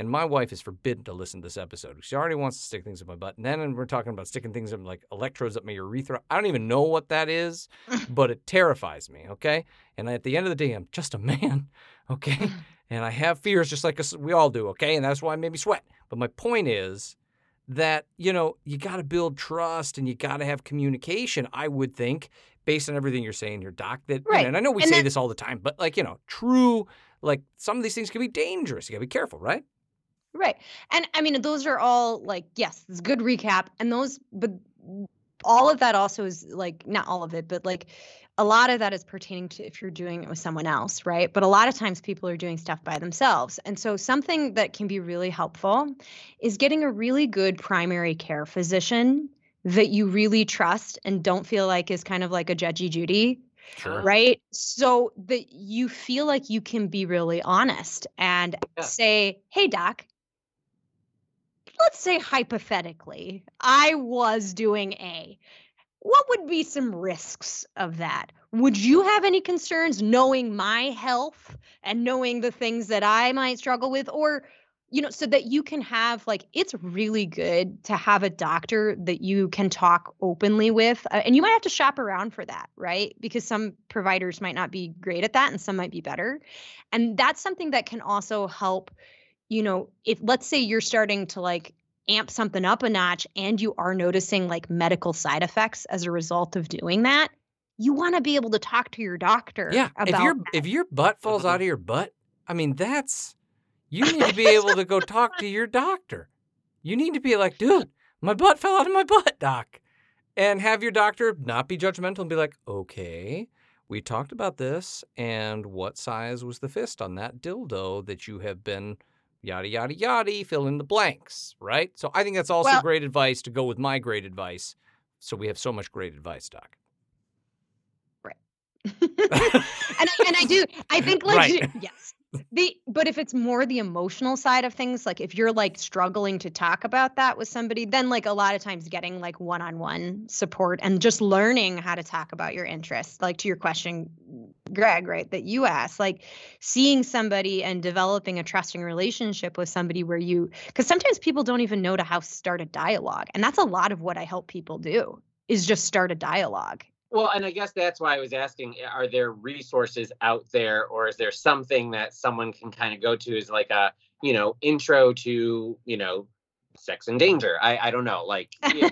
and my wife is forbidden to listen to this episode. She already wants to stick things in my butt. And then we're talking about sticking things in like electrodes up my urethra. I don't even know what that is, but it terrifies me. Okay. And at the end of the day, I'm just a man. Okay. and I have fears just like us, we all do. Okay. And that's why it made me sweat. But my point is that, you know, you got to build trust and you got to have communication, I would think, based on everything you're saying here, Doc. That, you know, Right. and I know we And say that- this all the time, but like, you know, true, like some of these things can be dangerous. You got to be careful, right? Right. And I mean, those are all like, yes, it's a good recap. And those, but all of that also is like, not all of it, but like a lot of that is pertaining to if you're doing it with someone else, right? But a lot of times people are doing stuff by themselves. And so something that can be really helpful is getting a really good primary care physician that you really trust and don't feel like is kind of like a judgy Judy Sure. right? So that you feel like you can be really honest and Yeah. say, hey, doc, let's say hypothetically, I was doing A. What would be some risks of that? Would you have any concerns knowing my health and knowing the things that I might struggle with? Or, you know, so that you can have like, it's really good to have a doctor that you can talk openly with. Uh, and you might have to shop around for that, right? Because some providers might not be great at that and some might be better. And that's something that can also help, you know, if let's say you're starting to like amp something up a notch and you are noticing like medical side effects as a result of doing that, you want to be able to talk to your doctor Yeah. about If your that. if your butt falls out of your butt, I mean that's you need to be able to go talk to your doctor. You need to be like, dude, my butt fell out of my butt, doc. And have your doctor not be judgmental and be like, okay, we talked about this, and what size was the fist on that dildo that you have been yada yada yada, fill in the blanks, right? So I think that's also Well- great advice to go with my great advice. So we have so much great advice, Doc. Right. and I, and I do I think like Right. yes the but if it's more the emotional side of things like if you're like struggling to talk about that with somebody then like a lot of times getting like one-on-one support and just learning how to talk about your interests like to your question Greg right that you asked like seeing somebody and developing a trusting relationship with somebody where you because sometimes people don't even know to how start a dialogue and that's a lot of what I help people do is just start a dialogue Well, and I guess that's why I was asking: Are there resources out there, or is there something that someone can kind of go to as like a you know intro to you know sex and danger? I I don't know, like know,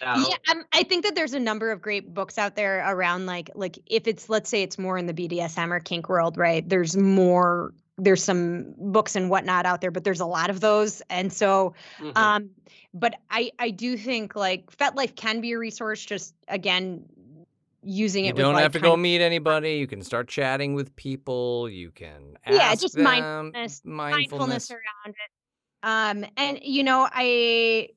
yeah um, i think that there's a number of great books out there around like like if it's let's say it's more in the bdsm or kink world right there's more there's some books and whatnot out there but there's a lot of those and so mhm. um but i i do think like FetLife can be a resource just again using You it with don't like have to go of- meet anybody. You can start chatting with people. You can ask Yeah, just them mindfulness- mindfulness. mindfulness around it um and you know i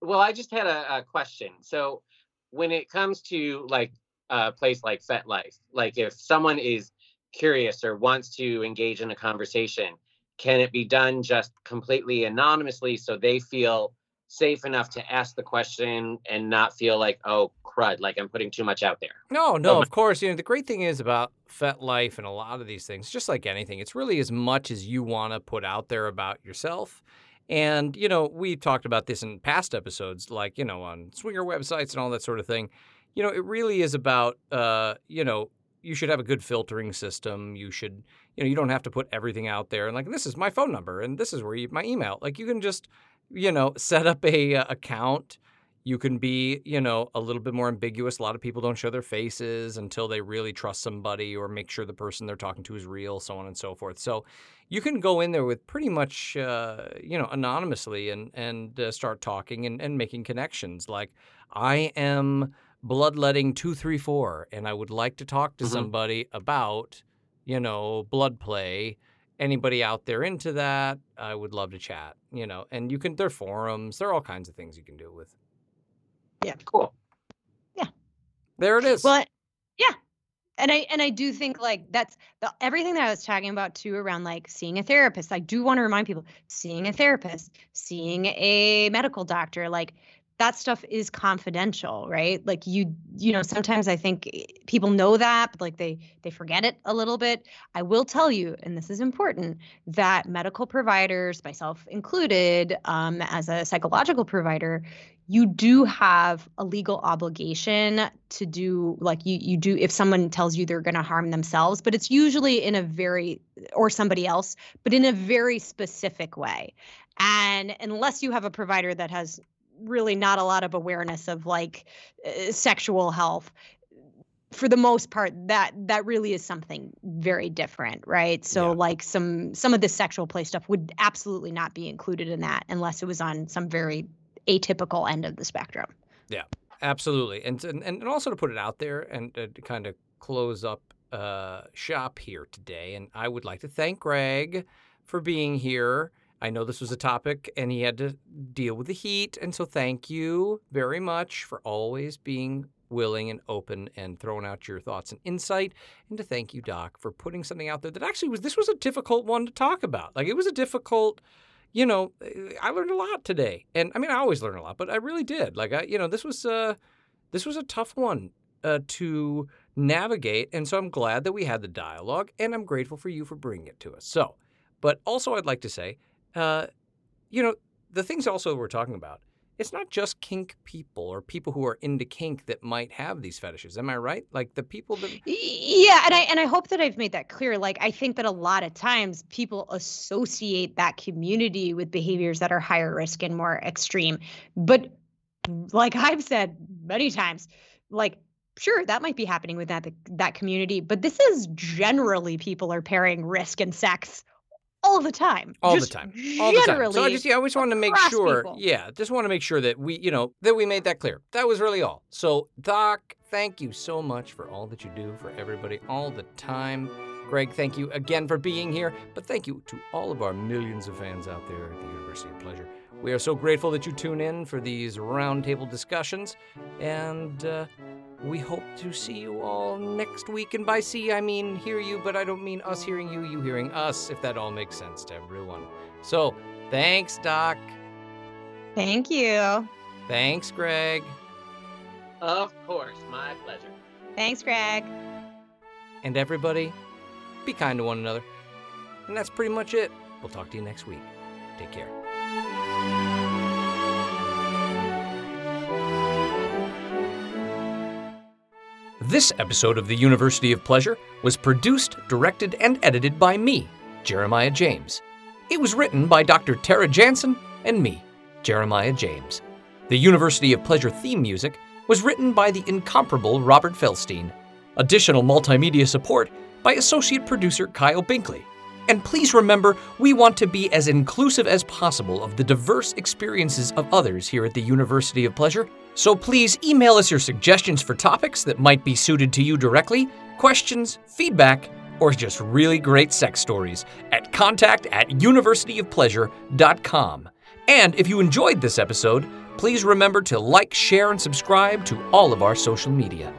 Well, I just had a, a question. So, when it comes to like a place like FetLife, like if someone is curious or wants to engage in a conversation, can it be done just completely anonymously so they feel safe enough to ask the question and not feel like, oh crud, like I'm putting too much out there. No, no, Oh, of course. You know, the great thing is about FetLife and a lot of these things, just like anything, it's really as much as you want to put out there about yourself. And, you know, we've talked about this in past episodes, like, you know, on swinger websites and all that sort of thing. You know, it really is about, uh, you know, you should have a good filtering system. You should, you know, you don't have to put everything out there. And like, this is my phone number and this is where you, my email. Like, you can just, you know, set up a uh, account you can be, you know, a little bit more ambiguous. A lot of people don't show their faces until they really trust somebody or make sure the person they're talking to is real, so on and so forth. So you can go in there with pretty much, uh, you know, anonymously and and uh, start talking and, and making connections. Like, I am bloodletting two three four, and I would like to talk to Mhm. somebody about, you know, blood play anybody out there into that, I would love to chat, you know. And you can there are forums, there are all kinds of things you can do with. Yeah. Cool. Yeah. There it is. Well, yeah. And I and I do think like that's the everything that I was talking about too around like seeing a therapist. I do want to remind people seeing a therapist, seeing a medical doctor, like that stuff is confidential, right? Like you you know, sometimes I think eh, people know that, but like they they forget it a little bit. I will tell you, and this is important, that medical providers, myself included, um, as a psychological provider, you do have a legal obligation to do like you you do if someone tells you they're going to harm themselves but it's usually in a very or somebody else but in a very specific way and unless you have a provider that has really not a lot of awareness of like uh, sexual health for the most part that that really is something very different right so Yeah. like some some of the sexual play stuff would absolutely not be included in that unless it was on some very atypical end of the spectrum Yeah, Absolutely, and and and also to put it out there and uh, to kind of close up uh, shop here today. And I would like to thank Greg for being here. I know this was a topic, and he had to deal with the heat, and so thank you very much for always being willing and open and throwing out your thoughts and insight. And to thank you, Doc, for putting something out there that actually was this was a difficult one to talk about. Like it was a difficult you know, I learned a lot today, and I mean, I always learn a lot, but I really did. Like, I, you know, this was uh, this was a tough one uh, to navigate, and so I'm glad that we had the dialogue, and I'm grateful for you for bringing it to us. So, but also, I'd like to say, uh, you know, the things also we're talking about. It's not just kink people or people who are into kink that might have these fetishes. Am I right? Like the people that Yeah, and I and I hope that I've made that clear. Like I think that a lot of times people associate that community with behaviors that are higher risk and more extreme. But like I've said many times, like sure that might be happening with that that community, but this is generally people are pairing risk and sex all the time. all Just the time. All the time. Generally, so i just yeah, i always wanted to make sure people. yeah just want to make sure that we you know that we made that clear. That was really all. So doc thank you so much for all that you do for everybody all the time. Greg thank you again for being here but thank you to all of our millions of fans out there at the university of pleasure. We are so grateful that you tune in for these roundtable discussions and uh, we hope to see you all next week. And by see, I mean hear you, but I don't mean us hearing you, you hearing us, if that all makes sense to everyone. So, thanks, Doc. Thank you. Thanks, Greg. Of course, my pleasure. Thanks, Greg. And everybody, be kind to one another. And that's pretty much it. We'll talk to you next week. Take care. This episode of the University of Pleasure was produced, directed, and edited by me, Jeremiah James. It was written by Dr. Tara Jansen and me, Jeremiah James. The University of Pleasure theme music was written by the incomparable Robert Felstein. Additional multimedia support by associate producer Kyle Binkley. And please remember, we want to be as inclusive as possible of the diverse experiences of others here at the University of Pleasure. So please email us your suggestions for topics that might be suited to you directly, questions, feedback, or just really great sex stories at contact at universityofpleasure.com. And if you enjoyed this episode, please remember to like, share, and subscribe to all of our social media.